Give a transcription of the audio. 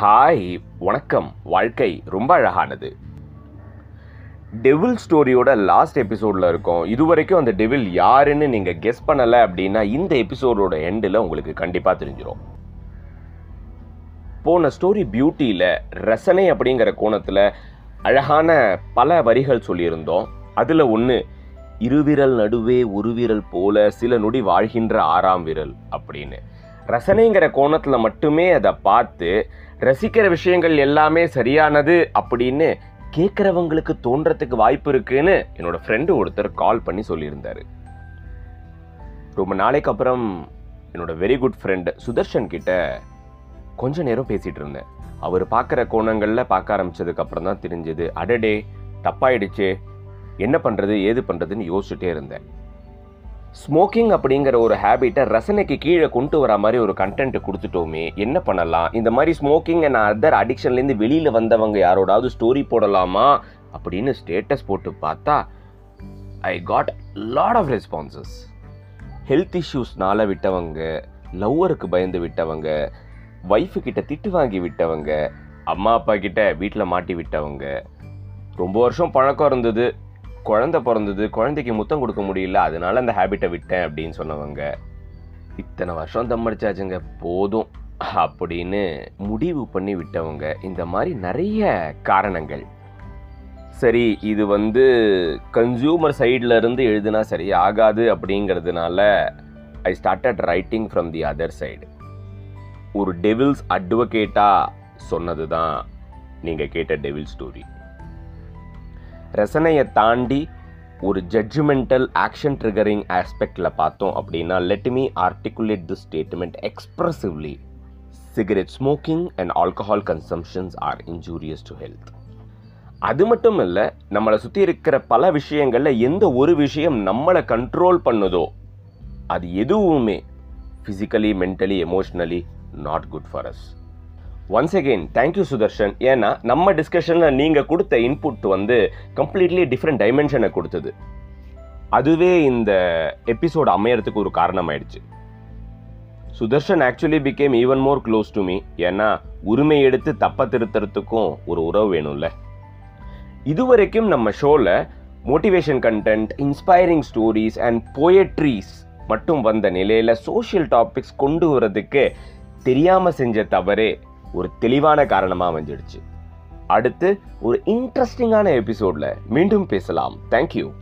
Hi வணக்கம். வாழ்க்கை ரொம்ப அழகானது. டெவில் ஸ்டோரியோட லாஸ்ட் எபிசோடில் இருக்கோம். இது வரைக்கும் அந்த டெவில் யாருன்னு நீங்கள் கெஸ் பண்ணலை அப்படின்னா இந்த எபிசோடோட எண்டில் உங்களுக்கு கண்டிப்பாக தெரிஞ்சிடும் போன ஸ்டோரி பியூட்டியில் ரசனை அப்படிங்கிற கோணத்தில் அழகான பல வரிகள் சொல்லியிருந்தோம். அதில் ஒன்று இருவிரல் நடுவே ஒரு விரல் போல சில நொடி வாழ்கின்ற ஆறாம் விரல் அப்படின்னு. ரசனைங்கிற கோணத்தில் மட்டுமே அதை பார்த்து ரசிக்கிற விஷயங்கள் எல்லாமே சரியானது அப்படின்னு கேட்குறவங்களுக்கு தோன்றத்துக்கு வாய்ப்பு இருக்குன்னு என்னோட ஃப்ரெண்டு ஒருத்தர் கால் பண்ணி சொல்லியிருந்தாரு. ரொம்ப நாளைக்கு அப்புறம் என்னோட வெரி குட் ஃப்ரெண்டு சுதர்ஷன் கிட்ட கொஞ்ச நேரம் பேசிகிட்டு இருந்தேன். அவர் பார்க்குற கோணங்களில் பார்க்க ஆரம்பித்ததுக்கப்புறம் தான் தெரிஞ்சது அடடே தப்பாயிடுச்சு என்ன பண்ணுறது ஏது பண்ணுறதுன்னு யோசிச்சுட்டே இருந்தேன். ஸ்மோக்கிங் அப்படிங்கிற ஒரு ஹேபிட்டை ரசனைக்கு கீழே கொண்டு வர மாதிரி ஒரு கண்டென்ட் கொடுத்துட்டோமே என்ன பண்ணலாம்? இந்த மாதிரி ஸ்மோக்கிங் அண்ட் அதர் அடிக்ஷன்லேருந்து வெளியில் வந்தவங்க யாரோடாவது ஸ்டோரி போடலாமா? அப்படின்னு ஸ்டேட்டஸ் போட்டு பார்த்தா I got lot of responses health இஷ்யூஸ்னால விட்டவங்க லவ்வருக்கு பயந்து விட்டவங்க ஒய்ஃபு கிட்ட திட்டு வாங்கி விட்டவங்க அம்மா அப்பா கிட்ட வீட்டில் மாட்டி விட்டவங்க ரொம்ப வருஷம் பழக்கம் இருந்தது. குழந்தை பிறந்தது குழந்தைக்கு முத்தம் கொடுக்க முடியல அதனால அந்த ஹேபிட்டை விட்டேன் அப்படின்னு சொன்னவங்க. இத்தனை வருஷம் தம்மடிச்சாச்சுங்க போதும் அப்படின்னு முடிவு பண்ணி விட்டவங்க. இந்த மாதிரி நிறைய காரணங்கள். சரி இது வந்து கன்சூமர் சைடில் இருந்து எழுதுனா சரி ஆகாது அப்படிங்கிறதுனால I started writing from the other side ஒரு டெவில்ஸ் அட்வொகேட்டாக சொன்னது தான் நீங்கள் கேட்ட டெவில் ஸ்டோரி ரசனையை தாண்டி ஒரு ஜட்ஜ்மெண்டல் ஆக்ஷன் ட்ரிகரிங் ஆஸ்பெக்டில் பார்த்தோம் அப்படின்னா let me articulate the statement expressively cigarette smoking and alcohol consumptions are injurious to health அது மட்டும் இல்லை நம்மளை சுற்றி இருக்கிற பல விஷயங்களில் எந்த ஒரு விஷயம் நம்மளை கண்ட்ரோல் பண்ணுதோ அது எதுவுமே physically mentally emotionally not good for us once again thank you Sudarshan ஏன்னா நம்ம டிஸ்கஷனில் நீங்கள் கொடுத்த இன்புட் வந்து கம்ப்ளீட்லி டிஃப்ரெண்ட் டைமென்ஷனை கொடுத்தது. அதுவே இந்த எபிசோட் அமையறதுக்கு ஒரு காரணம் ஆயிடுச்சு Sudarshan actually became even more close to me ஏன்னா உரிமை எடுத்து தப்ப திருத்துறதுக்கும் ஒரு உறவு வேணும்ல. இதுவரைக்கும் நம்ம ஷோவில் motivation content inspiring stories and poetries மட்டும் வந்த நிலையில் சோஷியல் டாபிக்ஸ் கொண்டு வரதுக்கு தெரியாமல் செஞ்ச தவறே ஒரு தெளிவான காரணமாக வந்துடுச்சு அடுத்து ஒரு இன்ட்ரெஸ்டிங்கான எபிசோடில் மீண்டும் பேசலாம். தேங்க்யூ